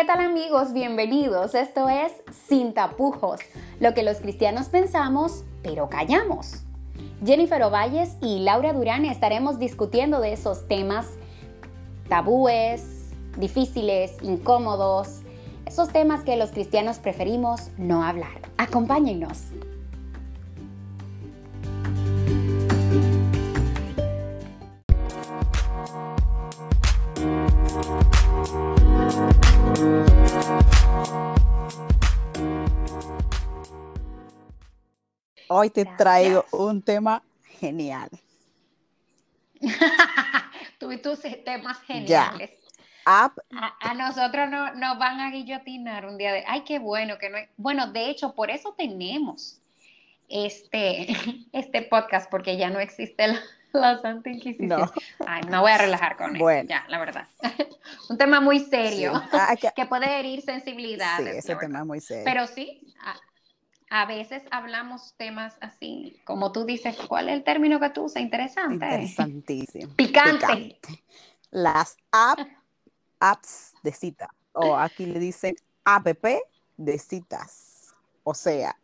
¿Qué tal amigos? Bienvenidos. Esto es Sin tapujos, lo que los cristianos pensamos, pero callamos. Jennifer Ovalles y Laura Durán estaremos discutiendo de esos temas tabúes, difíciles, incómodos, esos temas que los cristianos preferimos no hablar. Acompáñennos. Hoy te traigo un tema genial. Tú y tus temas geniales. A, nosotros no, nos van a guillotinar un día de, ay, qué bueno que no Bueno, de hecho, por eso tenemos este, este podcast, porque ya no existe la, Santa Inquisición. No. Ay, me voy a relajar con eso, ya, la verdad. un tema muy serio, ah, que, puede herir sensibilidades. Sí, ese tema es muy serio. Pero sí, a veces hablamos temas así, como tú dices, ¿cuál es el término que tú usas? Interesante. Interesantísimo. Picante. Las apps de cita, o aquí le dicen app de citas. O sea,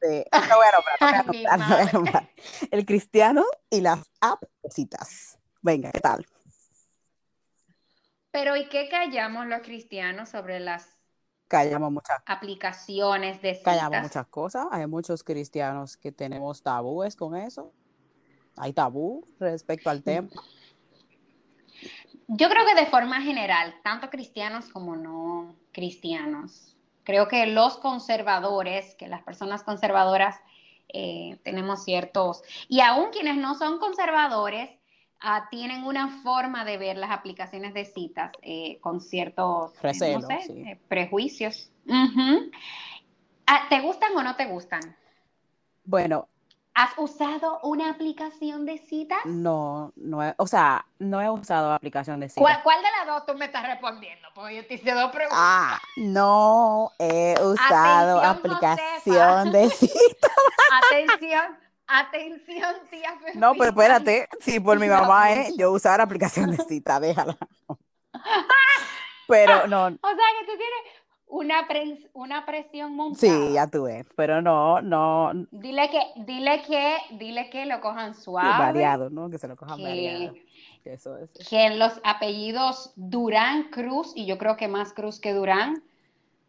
el cristiano y las apps de citas. Venga, ¿qué tal? Pero ¿y qué callamos los cristianos sobre las callamos muchas aplicaciones de citas. Callamos muchas cosas. Hay muchos cristianos que tenemos tabúes con eso. Hay tabú respecto al tema. Yo creo que de forma general, tanto cristianos como no cristianos, creo que los conservadores, que las personas conservadoras eh, tenemos ciertos, y aún quienes no son conservadores, Ah, tienen una forma de ver las aplicaciones de citas eh, con ciertos eh, eh, prejuicios. Ah, ¿Te gustan o no te gustan? Bueno. ¿Has usado una aplicación de citas? No, no o sea, no he usado aplicación de citas. ¿Cuál, de las dos tú me estás respondiendo? Porque yo te hice dos preguntas. Ah, no he usado aplicación de citas. Atención. Atención, tía. No, pero espérate, si por mi mamá es yo usar aplicación de cita, déjala. Pero no. O sea que tú tienes una, una presión montada. Sí, ya tuve, pero no, no. Dile que, dile que, dile que lo cojan suave. variado, ¿no? Que se lo cojan variado. Eso es. Que los apellidos Durán, Cruz, y yo creo que más Cruz que Durán,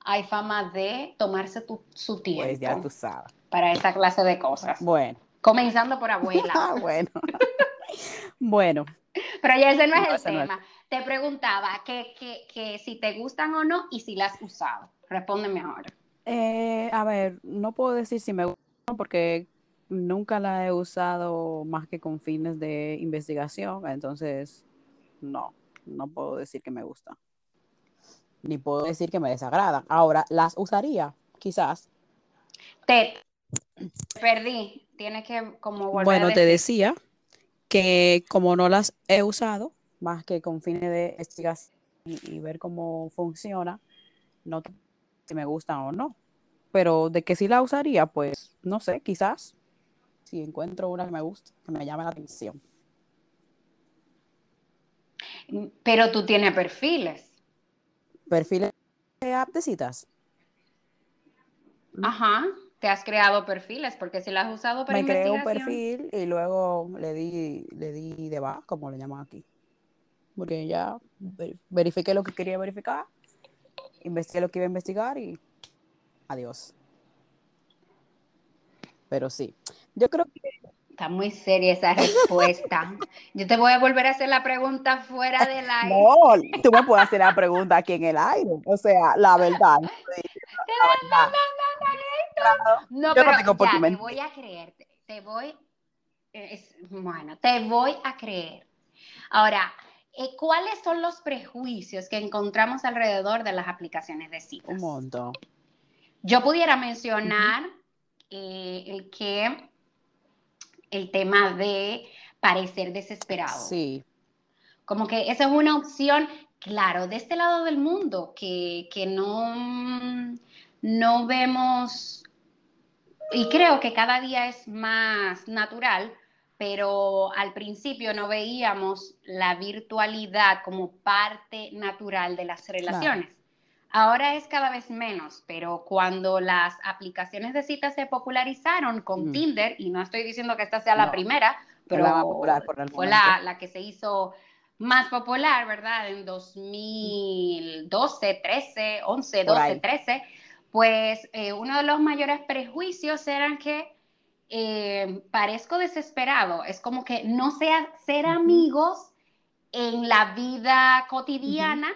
hay fama de tomarse su tiempo. Pues ya tú sabes. Para esa clase de cosas. Bueno. Comenzando por abuela. Ah, bueno. bueno. Pero ya ese no es el tema. Te preguntaba que, si te gustan o no y si las has usado. Respóndeme ahora. Eh, a ver, no puedo decir si me gustan porque nunca la he usado más que con fines de investigación. Entonces, no, no puedo decir que me gustan. Ni puedo decir que me desagradan. Ahora, las usaría, quizás. Te perdí tiene que como volver Bueno, te decía que como no las he usado, más que con fines de investigación y, ver cómo funciona, no si me gustan o no. Pero de que sí la usaría, pues no sé, quizás si encuentro una que me gusta, que me llame la atención. Pero tú tienes perfiles. ¿Perfiles de app de citas? Ajá te has creado perfiles, porque si lo has usado para Me creé un perfil y luego le di, le di de como le llaman aquí. Porque ya verifiqué lo que quería verificar, investigué lo que iba a investigar y adiós. Pero sí, yo creo que... Está muy seria esa respuesta. Yo te voy a volver a hacer la pregunta fuera del aire. No, tú me puedes hacer la pregunta aquí en el aire. O sea, la verdad. La verdad. No, pero ya, te voy a creer, te voy, bueno, te voy a creer. Ahora, eh, ¿cuáles son los prejuicios que encontramos alrededor de las aplicaciones de citas? Un montón. Yo pudiera mencionar eh, el que el tema de parecer desesperado. Sí. Como que esa es una opción, claro, de este lado del mundo, que, que no, no vemos y creo que cada día es más natural pero al principio no veíamos la virtualidad como parte natural de las relaciones. Ahora es cada vez menos, pero cuando las aplicaciones de citas se popularizaron con Tinder, y no estoy diciendo que esta sea la primera, pero fue la, que se hizo más popular, ¿verdad? En 2012, 13, 11, 12, 13, pues eh, uno de los mayores prejuicios eran que eh, parezco desesperado, es como que no sea ser amigos en la vida cotidiana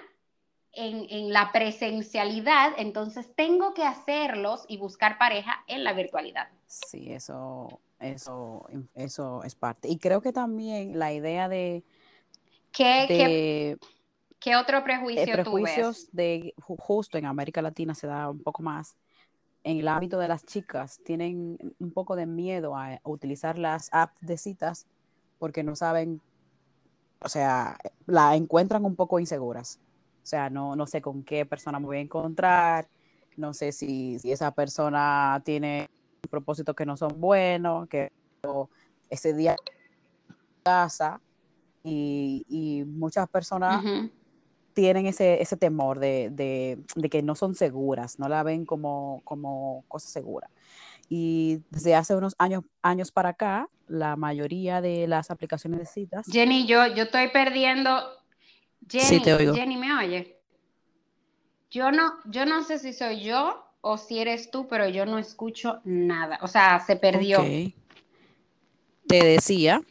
en, la presencialidad, entonces tengo que hacerlos y buscar pareja en la virtualidad. Sí, eso, eso, eso es parte. Y creo que también la idea de... ¿Qué, ¿qué, otro prejuicio prejuicios de justo en América Latina se da un poco más en el ámbito de las chicas. Tienen un poco de miedo a utilizar las apps de citas porque no saben, o sea, la encuentran un poco inseguras. O sea, no, no sé con qué persona me voy a encontrar, no sé si, esa persona tiene propósitos que no son buenos, que ese día casa y, muchas personas tienen ese, ese temor de, que no son seguras, no la ven como, como cosa segura. Y desde hace unos años, años para acá, la mayoría de las aplicaciones de citas. Jenny, yo, yo estoy perdiendo Jenny, ¿me oye? Yo no, yo no sé si soy yo o si eres tú, pero yo no escucho nada. O sea, se perdió. Te decía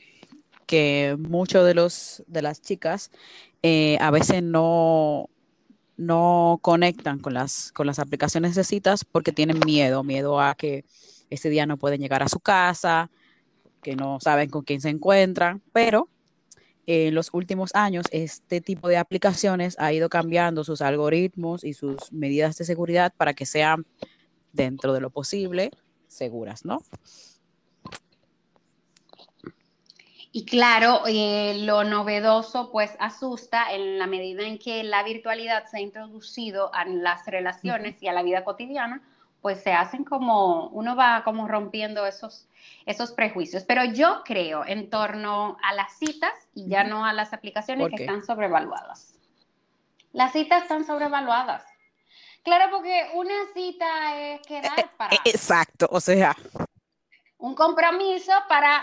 que muchos de los de las chicas eh, a veces no, no conectan con las, con las aplicaciones de citas porque tienen miedo, miedo a que ese día no pueden llegar a su casa, que no saben con quién se encuentran, pero en los últimos años este tipo de aplicaciones ha ido cambiando sus algoritmos y sus medidas de seguridad para que sean dentro de lo posible seguras, ¿no? Y claro, eh, lo novedoso pues asusta en la medida en que la virtualidad se ha introducido a las relaciones y a la vida cotidiana, pues se hacen como, uno va como rompiendo esos, esos prejuicios. Pero yo creo en torno a las citas y ya no a las aplicaciones que están sobrevaluadas. Las citas están sobrevaluadas. Claro, porque una cita es quedar eh, para... Exacto, o sea... Un compromiso para...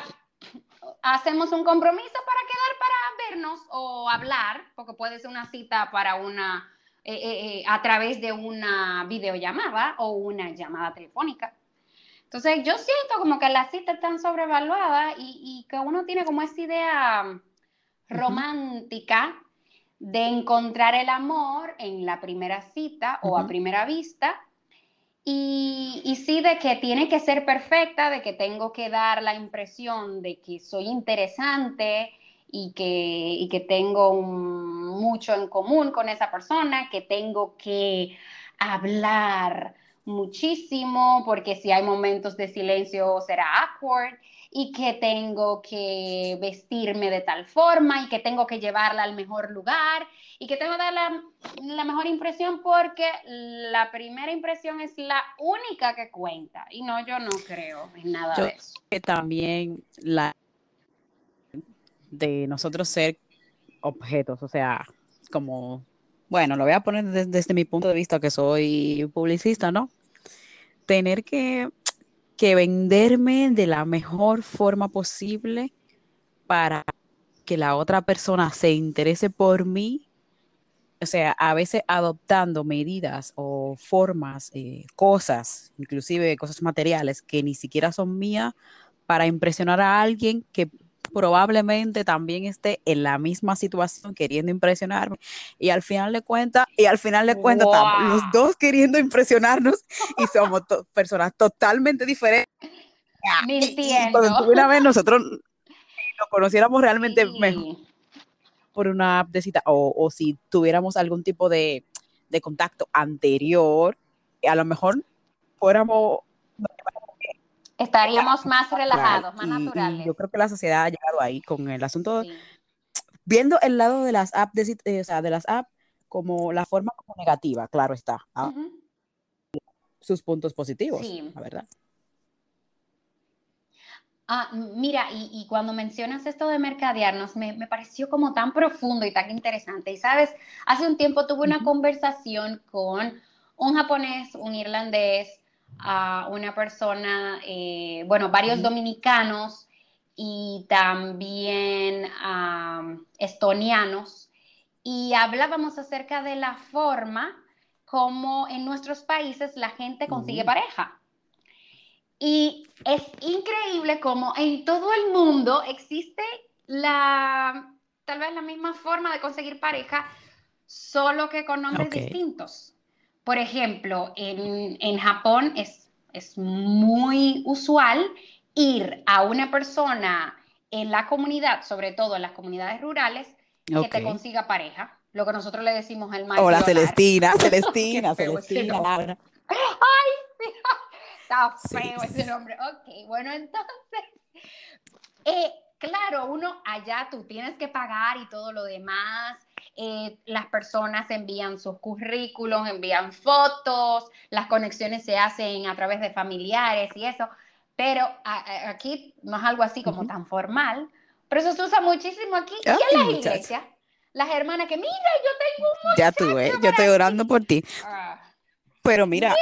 Hacemos un compromiso para quedar para vernos o hablar, porque puede ser una cita para una eh, eh, eh, a través de una videollamada o una llamada telefónica. Entonces, yo siento como que las citas están sobrevaluadas y, y que uno tiene como esa idea romántica de encontrar el amor en la primera cita o a primera vista. Y, y, sí, de que tiene que ser perfecta, de que tengo que dar la impresión de que soy interesante, y que, que tengo mucho en común con esa persona, que tengo que hablar muchísimo, porque si hay momentos de silencio será awkward, y que tengo que vestirme de tal forma, y que tengo que llevarla al mejor lugar, y que tengo que dar la, la mejor impresión porque la primera impresión es la única que cuenta. Y no, yo no creo en nada de eso. Que también la de nosotros ser objetos, o sea, como, bueno, lo voy a poner desde, mi punto de vista que soy publicista, ¿no? Tener que, que venderme de la mejor forma posible para que la otra persona se interese por mí, o sea, a veces adoptando medidas o formas, eh, cosas, inclusive cosas materiales que ni siquiera son mías, para impresionar a alguien que probablemente también esté en la misma situación queriendo impresionarme y al final de cuentas y al final de cuentas los dos queriendo impresionarnos y somos personas totalmente diferentes. Mintiendo. una vez nosotros lo conociéramos realmente mejor por una app de cita o, o si tuviéramos algún tipo de, de contacto anterior a lo mejor fuéramos Estaríamos más relajados, más naturales. yo creo que la sociedad ha llegado ahí con el asunto, viendo el lado de las apps, de, eh, o sea, de las apps como la forma como negativa, claro está. Ah, sus puntos positivos, la verdad. Ah, mira, y, cuando mencionas esto de mercadearnos, me, me, pareció como tan profundo y tan interesante. Y sabes, hace un tiempo tuve una conversación con un japonés, un irlandés, una persona, eh, bueno, varios dominicanos y también estonianos. Y hablábamos acerca de la forma como en nuestros países la gente consigue pareja. Y es increíble como en todo el mundo existe la, tal vez la misma forma de conseguir pareja, solo que con nombres distintos. Por ejemplo, en, Japón es, es muy usual ir a una persona en la comunidad, sobre todo en las comunidades rurales, que te consiga pareja. Lo que nosotros le decimos el maestro. Hola, Celestina, Celestina, Celestina, Ay, Está feo ese nombre. Ok, bueno, entonces, eh, claro, uno allá tú tienes que pagar y todo lo demás. Eh, las personas envían sus currículos, envían fotos, las conexiones se hacen a través de familiares y eso, pero aquí no es algo así como tan formal, pero eso se usa muchísimo aquí y en las iglesias. Las hermanas que, mira, yo tengo un Ya tú, eh, yo estoy orando por ti. Ah. Pero mira,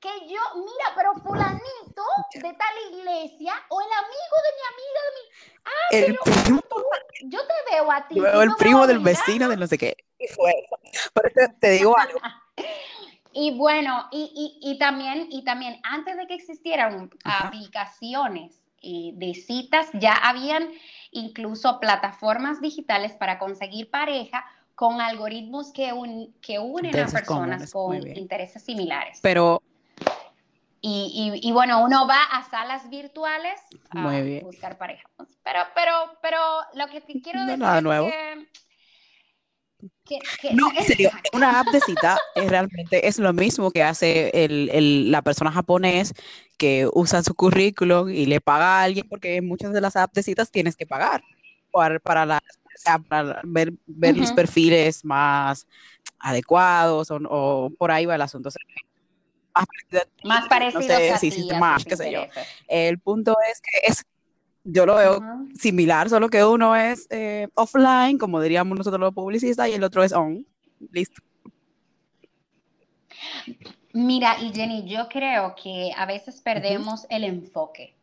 que yo, mira, pero fulanito de tal iglesia o el amigo de mi amiga de mi... Ah, el primo. yo te veo a ti. Yo veo el primo del vecino de no sé qué. Por eso te digo algo. Y bueno, y, y, y, también, y también antes de que existieran aplicaciones eh, de citas, ya habían incluso plataformas digitales para conseguir pareja con algoritmos que, que unen a personas con intereses similares. Pero y, y, bueno, uno va a salas virtuales a buscar pareja. Pero, pero, pero lo que quiero decir nada nuevo. Que, no, en serio, una app de cita es realmente es lo mismo que hace el, el, la persona japonés que usa su currículum y le paga a alguien, porque en muchas de las apps de citas tienes que pagar para, para, para ver, ver los perfiles más adecuados o, o, por ahí va el asunto más parecido más, qué sé yo. El punto es que es, yo lo veo similar, solo que uno es eh, offline, como diríamos nosotros los publicistas, y el otro es on. Listo. Mira, y Jenny, yo creo que a veces perdemos el enfoque.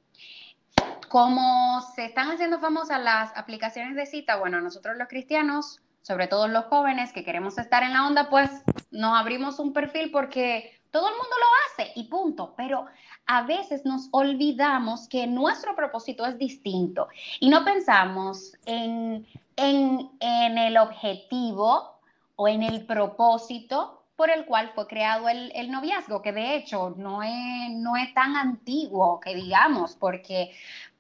Como se están haciendo famosas las aplicaciones de cita, bueno, nosotros los cristianos, sobre todo los jóvenes que queremos estar en la onda, pues nos abrimos un perfil porque todo el mundo lo hace y punto, pero a veces nos olvidamos que nuestro propósito es distinto y no pensamos en, el objetivo o en el propósito por el cual fue creado el, noviazgo, que de hecho no es, no es tan antiguo que digamos, porque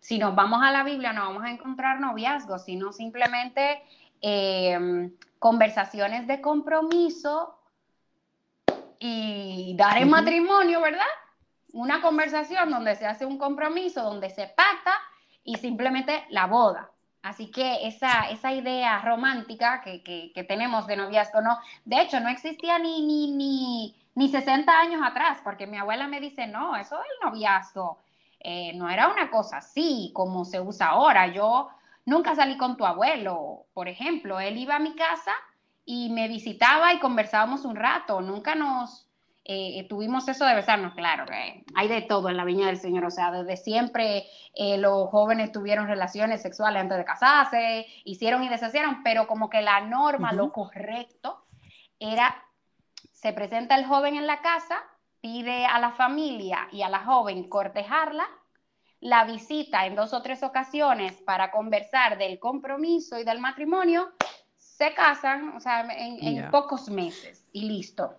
si nos vamos a la Biblia no vamos a encontrar noviazgo, sino simplemente eh, conversaciones de compromiso y dar el matrimonio, ¿verdad? Una conversación donde se hace un compromiso, donde se pacta y simplemente la boda. Así que esa, esa idea romántica que, que, tenemos de noviazgo, no, de hecho no existía ni, ni, ni, ni 60 años atrás, porque mi abuela me dice, no, eso del noviazgo eh, no era una cosa así como se usa ahora. Yo nunca salí con tu abuelo, por ejemplo, él iba a mi casa y me visitaba y conversábamos un rato. Nunca nos eh, tuvimos eso de besarnos, claro que hay de todo en la viña del Señor, o sea, desde siempre eh, los jóvenes tuvieron relaciones sexuales antes de casarse, hicieron y deshacieron, pero como que la norma, lo correcto, era, se presenta el joven en la casa, pide a la familia y a la joven cortejarla, la visita en dos o tres ocasiones para conversar del compromiso y del matrimonio, se casan, o sea, en, pocos meses y listo.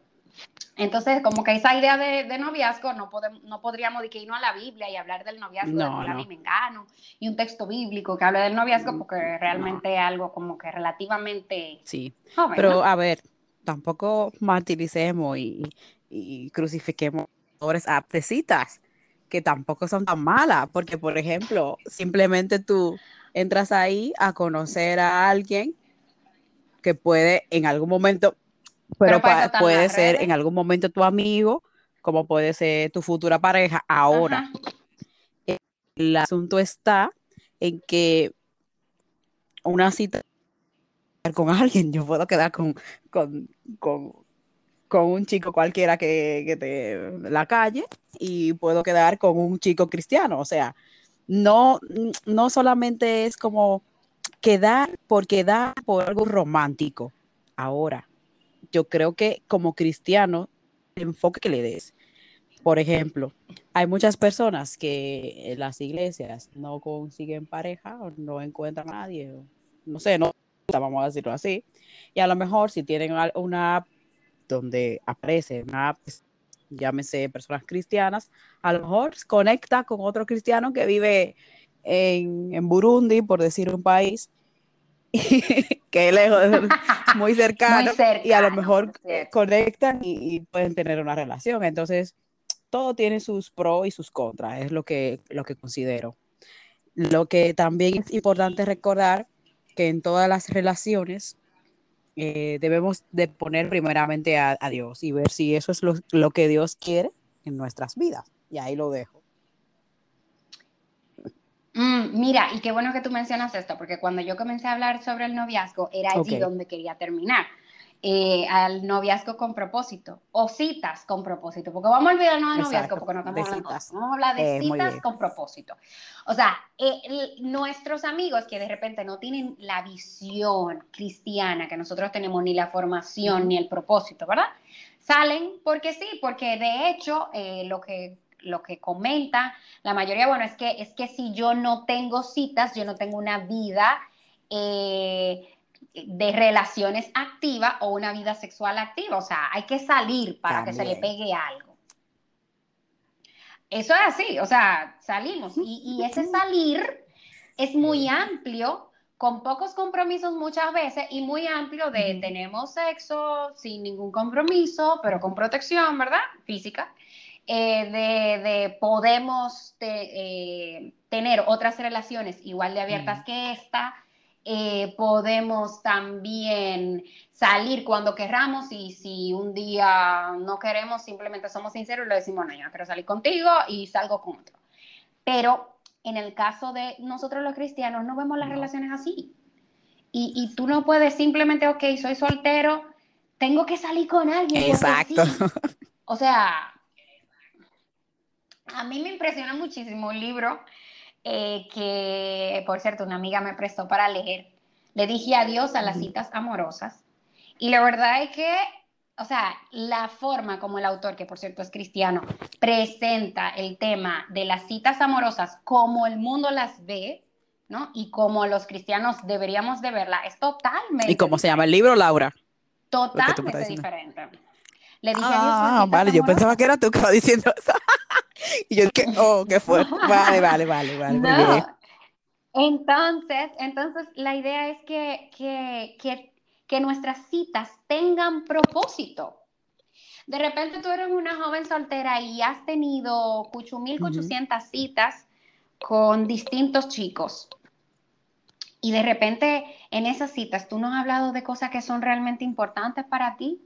Entonces, como que esa idea de, noviazgo, no, podemos, no podríamos irnos a la Biblia y hablar del noviazgo de la y Mengano y un texto bíblico que hable del noviazgo, mm, porque realmente es algo como que relativamente. Sí, pero a ver, tampoco martiricemos y, y crucifiquemos aptecitas que tampoco son tan malas, porque por ejemplo, simplemente tú entras ahí a conocer a alguien que puede en algún momento, pero, puede ser en algún momento tu amigo, como puede ser tu futura pareja ahora. El asunto está en que una cita con alguien, yo puedo quedar con, con, con, con un chico cualquiera que, que te la calle y puedo quedar con un chico cristiano, o sea, no, no solamente es como quedar por quedar por algo romántico. Ahora, yo creo que como cristiano, el enfoque que le des. Por ejemplo, hay muchas personas que en las iglesias no consiguen pareja o no encuentran a nadie, no sé, no vamos a decirlo así. Y a lo mejor si tienen una app donde aparece una app, llámese personas cristianas, a lo mejor conecta con otro cristiano que vive en, en Burundi, por decir un país, que es lejos, muy cercano, y a lo mejor conectan y, pueden tener una relación. Entonces, todo tiene sus pros y sus contras, es lo que, lo que considero. Lo que también es importante recordar que en todas las relaciones eh, debemos de poner primeramente a, Dios y ver si eso es lo, lo que Dios quiere en nuestras vidas. Y ahí lo dejo. Mira, y qué bueno que tú mencionas esto, porque cuando yo comencé a hablar sobre el noviazgo, era allí donde quería terminar. Eh, al noviazgo con propósito o citas con propósito, porque vamos a olvidarnos de noviazgo porque no estamos hablando citas. Vamos a hablar de eh, citas con propósito. O sea, eh, nuestros amigos que de repente no tienen la visión cristiana que nosotros tenemos, ni la formación, ni el propósito, ¿verdad? Salen porque sí, porque de hecho lo que lo que comenta la mayoría, bueno, es que, es que si yo no tengo citas, yo no tengo una vida eh, de relaciones activa o una vida sexual activa. O sea, hay que salir para que se le pegue algo. Eso es así, o sea, salimos. Y, ese salir es muy amplio, con pocos compromisos muchas veces y muy amplio de tenemos sexo sin ningún compromiso, pero con protección, ¿verdad? Física. Eh, de, podemos eh, tener otras relaciones igual de abiertas que esta, eh, podemos también salir cuando querramos y si un día no queremos, simplemente somos sinceros y le decimos, no, yo no quiero salir contigo y salgo con otro. Pero en el caso de nosotros los cristianos no vemos las relaciones así. Y, y, tú no puedes simplemente, ok, soy soltero, tengo que salir con alguien. Exacto. O sea, a mí me impresiona muchísimo un libro eh, que, por cierto, una amiga me prestó para leer. Le dije adiós a las citas amorosas. Y la verdad es que, o sea, la forma como el autor, que por cierto es cristiano, presenta el tema de las citas amorosas como el mundo las ve, ¿no? Y como los cristianos deberíamos de verla, es totalmente... ¿Y cómo se llama el libro, Laura? Totalmente diferente. Le dije ah, vale, yo pensaba que era tú que estaba diciendo eso. y yo, ¿qué? Oh, qué fue. Vale, vale, vale, vale. No. Entonces, entonces, la idea es que, que, que, que nuestras citas tengan propósito. De repente tú eres una joven soltera y has tenido 8.800 citas con distintos chicos. Y de repente en esas citas tú no has hablado de cosas que son realmente importantes para ti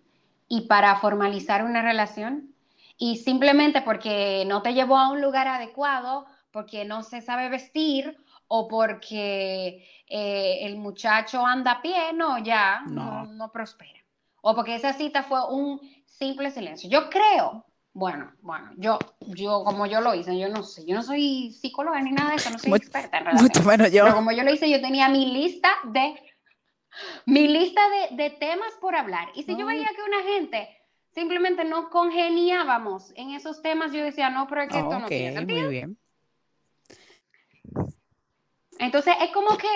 y para formalizar una relación y simplemente porque no te llevó a un lugar adecuado, porque no se sabe vestir o porque eh, el muchacho anda a pie, no, ya no. no. prospera. O porque esa cita fue un simple silencio. Yo creo, bueno, bueno, yo, yo como yo lo hice, yo no sé, yo no soy psicóloga ni nada de eso, no soy experta en relaciones. yo. Pero como yo lo hice, yo tenía mi lista de mi lista de, de temas por hablar. Y si yo veía que una gente simplemente no congeniábamos en esos temas. Yo decía, no, pero es que esto no tiene sentido. Muy bien. Entonces, es como que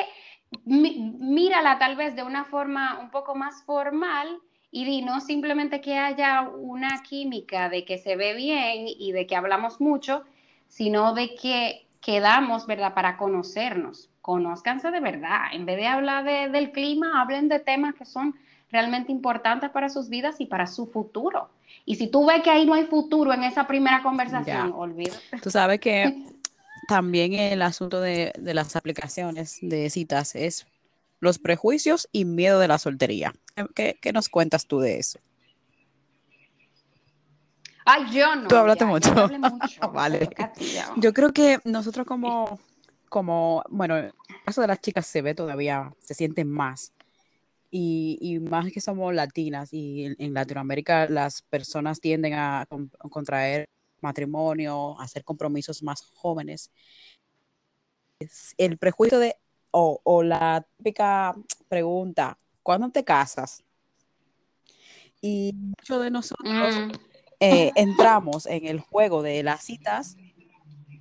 mírala tal vez de una forma un poco más formal y di, no simplemente que haya una química de que se ve bien y de que hablamos mucho, sino de que quedamos, ¿verdad?, para conocernos. Conózcanse de verdad. En vez de hablar del clima, hablen de temas que son realmente importantes para sus vidas y para su futuro. Y si tú ves que ahí no hay futuro en esa primera conversación, olvídate. Tú sabes que también el asunto de, las aplicaciones de citas es los prejuicios y miedo de la soltería. ¿Qué, nos cuentas tú de eso? Ay, yo no. Tú hablaste ya, mucho. Yo hablé mucho. Vale. Yo creo que nosotros como, como, bueno, en el caso de las chicas se ve todavía, se sienten más. Y, y más que somos latinas y en, en Latinoamérica las personas tienden a, con- a contraer matrimonio, a hacer compromisos más jóvenes. Es el prejuicio de, o, o la típica pregunta, ¿cuándo te casas? Y muchos de nosotros Mm, eh, entramos en el juego de las citas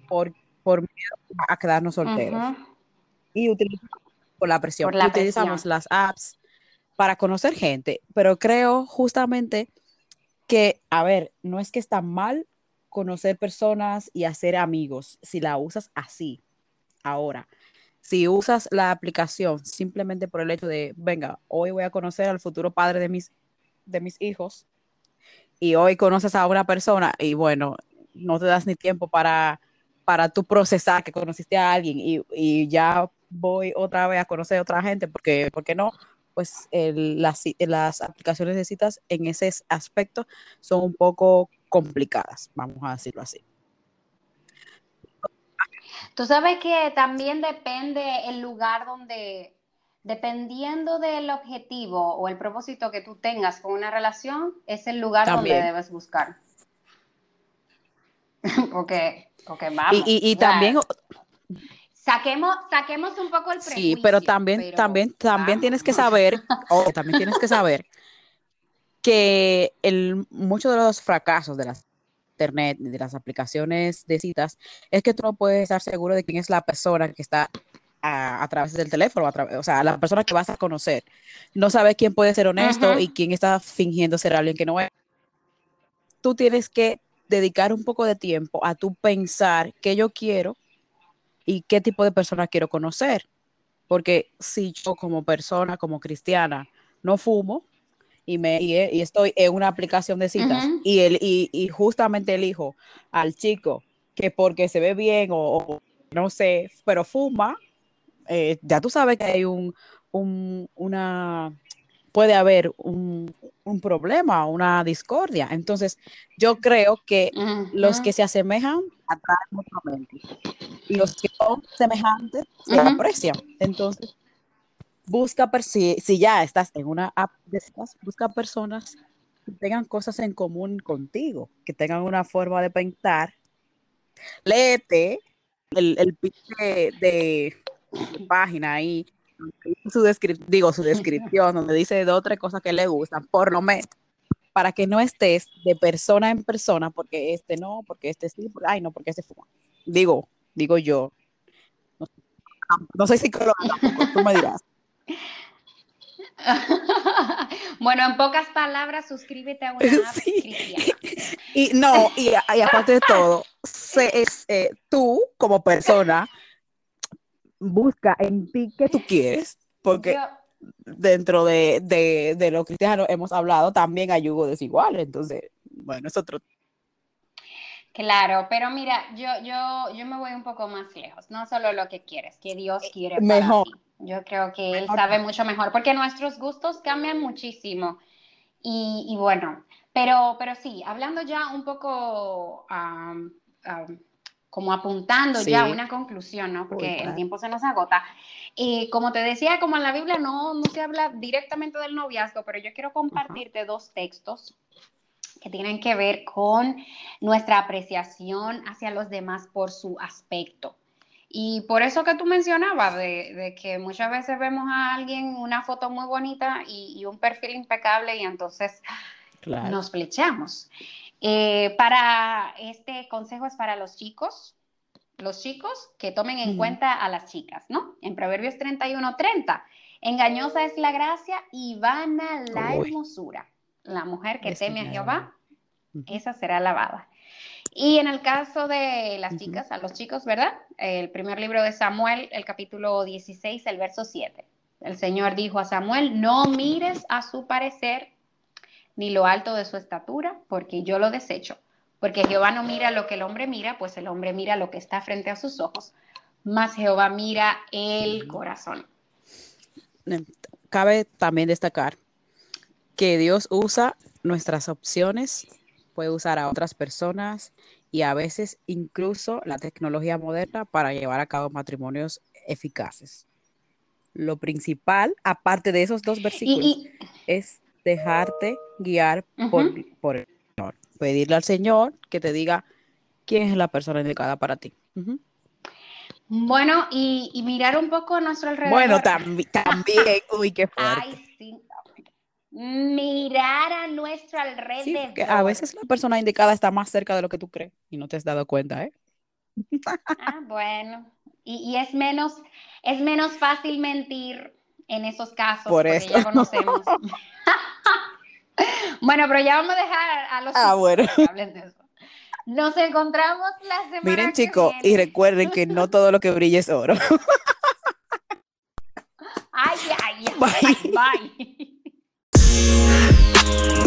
por, por miedo a quedarnos solteros ujú. y utilizamos por la presión. Por la utilizamos presión. las apps para conocer gente, pero creo justamente que, a ver, no es que está mal conocer personas y hacer amigos si la usas así. Ahora, si usas la aplicación simplemente por el hecho de, venga, hoy voy a conocer al futuro padre de mis, de mis hijos y hoy conoces a una persona y bueno, no te das ni tiempo para, para tú procesar que conociste a alguien y, y ya voy otra vez a conocer a otra gente porque, porque no, pues el- las, ci- las aplicaciones de citas en ese aspecto son un poco complicadas, vamos a decirlo así. Tú sabes que también depende el lugar donde, dependiendo del objetivo o el propósito que tú tengas con una relación, es el lugar También. donde debes buscar. porque, porque Y, vamos. y, y sea, también, saquemos, saquemos un poco el sí, prejuicio. pero también, pero también, también vamos. tienes que saber, o también tienes que saber que el, muchos de los fracasos de las internet, de las aplicaciones de citas, es que tú no puedes estar seguro de quién es la persona que está a, a través del teléfono, a través, o sea, la persona que vas a conocer. No sabes quién puede ser honesto Ujú. y quién está fingiendo ser alguien que no es. Tú tienes que dedicar un poco de tiempo a tu pensar qué yo quiero y qué tipo de persona quiero conocer. Porque si yo como persona, como cristiana, no fumo y, me, y, y estoy en una aplicación de citas y, el, y, y justamente elijo al chico que porque se ve bien o, o no sé, pero fuma, eh, ya tú sabes que hay un, un- una, puede haber un, un problema, una discordia. Entonces, yo creo que los que se asemejan atraen mutuamente y los que son semejantes se aprecian. Entonces, busca, si, si ya estás en una app de busca personas que tengan cosas en común contigo, que tengan una forma de pensar. Léete el, el de, de página ahí, su descrip- digo, su descripción, donde dice dos o tres cosas que le gustan, por lo menos, para que no estés de persona en persona, porque este no, porque este sí, por- ay no, porque este fuma. Digo, digo yo. No, no soy psicóloga tú me dirás. bueno, en pocas palabras, suscríbete a una app Sí. Y no, y, y aparte de todo, sé, es, eh, tú como persona, busca en ti qué tú quieres, porque Yo- dentro de, de, de lo cristiano hemos hablado, también hay yugo desigual, entonces, bueno, es otro. Claro, pero mira, yo, yo, yo me voy un poco más lejos, no solo lo que quieres, que Dios quiere para mejor. ti. Yo creo que Él Mejor. sabe mucho mejor, porque nuestros gustos cambian muchísimo. Y, y bueno, pero, pero sí, hablando ya un poco, am, am, como apuntando Sí. ya a una conclusión, ¿no? Porque Uy, el tiempo se nos agota. Y como te decía, como en la Biblia no, no se habla directamente del noviazgo, pero yo quiero compartirte dos textos que tienen que ver con nuestra apreciación hacia los demás por su aspecto. Y por eso que tú mencionabas, de, de que muchas veces vemos a alguien una foto muy bonita y, y un perfil impecable y entonces Claro. nos flechamos. Eh, para este consejo es para los chicos, los chicos que tomen en cuenta a las chicas, ¿no? En Proverbios 31, 30. Engañosa es la gracia y vana la Uy. hermosura. La mujer que teme a. Jehová, esa será alabada. Y en el caso de las chicas, a los chicos, ¿verdad? El primer libro de Samuel, el capítulo 16, el verso 7. El Señor dijo a Samuel, no mires a su parecer ni lo alto de su estatura, porque yo lo desecho. Porque Jehová no mira lo que el hombre mira, pues el hombre mira lo que está frente a sus ojos, mas Jehová mira el corazón. Cabe también destacar que Dios usa nuestras opciones puede usar a otras personas y a veces incluso la tecnología moderna para llevar a cabo matrimonios eficaces. Lo principal, aparte de esos dos versículos, es dejarte guiar por, por, el Señor. Pedirle al Señor que te diga quién es la persona indicada para ti. Bueno, y, mirar un poco a nuestro alrededor. Bueno, también, uy, qué fuerte. Ay, sí. Mirar a nuestro alrededor. Sí, a veces la persona indicada está más cerca de lo que tú crees y no te has dado cuenta, ¿eh? Ah, bueno. Y, es menos, es menos fácil mentir en esos casos Por porque eso. ya conocemos. bueno, pero ya vamos a dejar a los ah, bueno. que hablen de eso. Nos encontramos la semana Miren, chicos, y recuerden que no todo lo que brilla es oro. ay, ay, ay. Bye. bye.